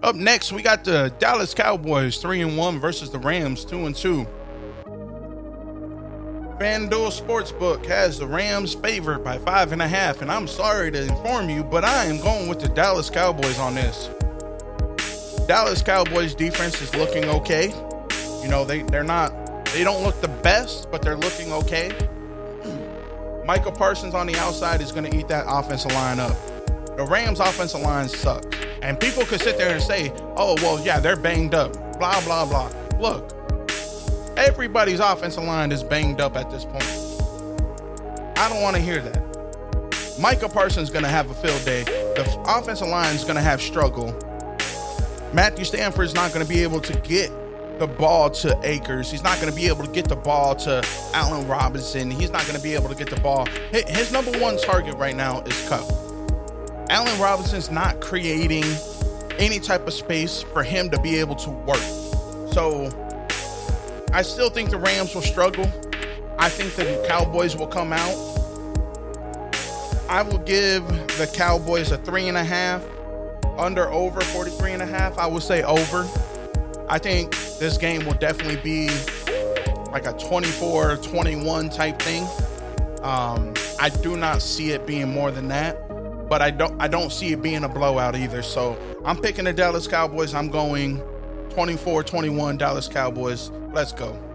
Up next, we got the Dallas Cowboys 3 and 1 versus the Rams 2 and 2. FanDuel Sportsbook has the Rams favored by five and a half, and I'm sorry to inform you, but I am going with the Dallas Cowboys on this. Dallas Cowboys defense is looking okay. You know, they, they're not, they don't look the best, but they're looking okay. Micah Parsons on the outside is going to eat that offensive line up. The Rams' offensive line sucks. And people could sit there and say, oh, well, yeah, they're banged up, blah, blah, blah. Look, everybody's offensive line is banged up at this point. I don't want to hear that. Micah Parsons is going to have a field day. The offensive line is going to have struggle. Matthew Stafford is not going to be able to get the ball to Akers. He's not going to be able to get the ball to Allen Robinson. He's not going to be able to get the ball. His number one target right now is Kupp. Allen Robinson's not creating any type of space for him to be able to work. So I still think the Rams will struggle. I think the Cowboys will come out. I will give the Cowboys a three and a half. Under over 43 and a half. I would say over. I think this game will definitely be like a 24 21 type thing. Um, I do not see it being more than that, but I don't I don't see it being a blowout either. So I'm picking the Dallas Cowboys. I'm going 24 21 Dallas Cowboys. Let's go.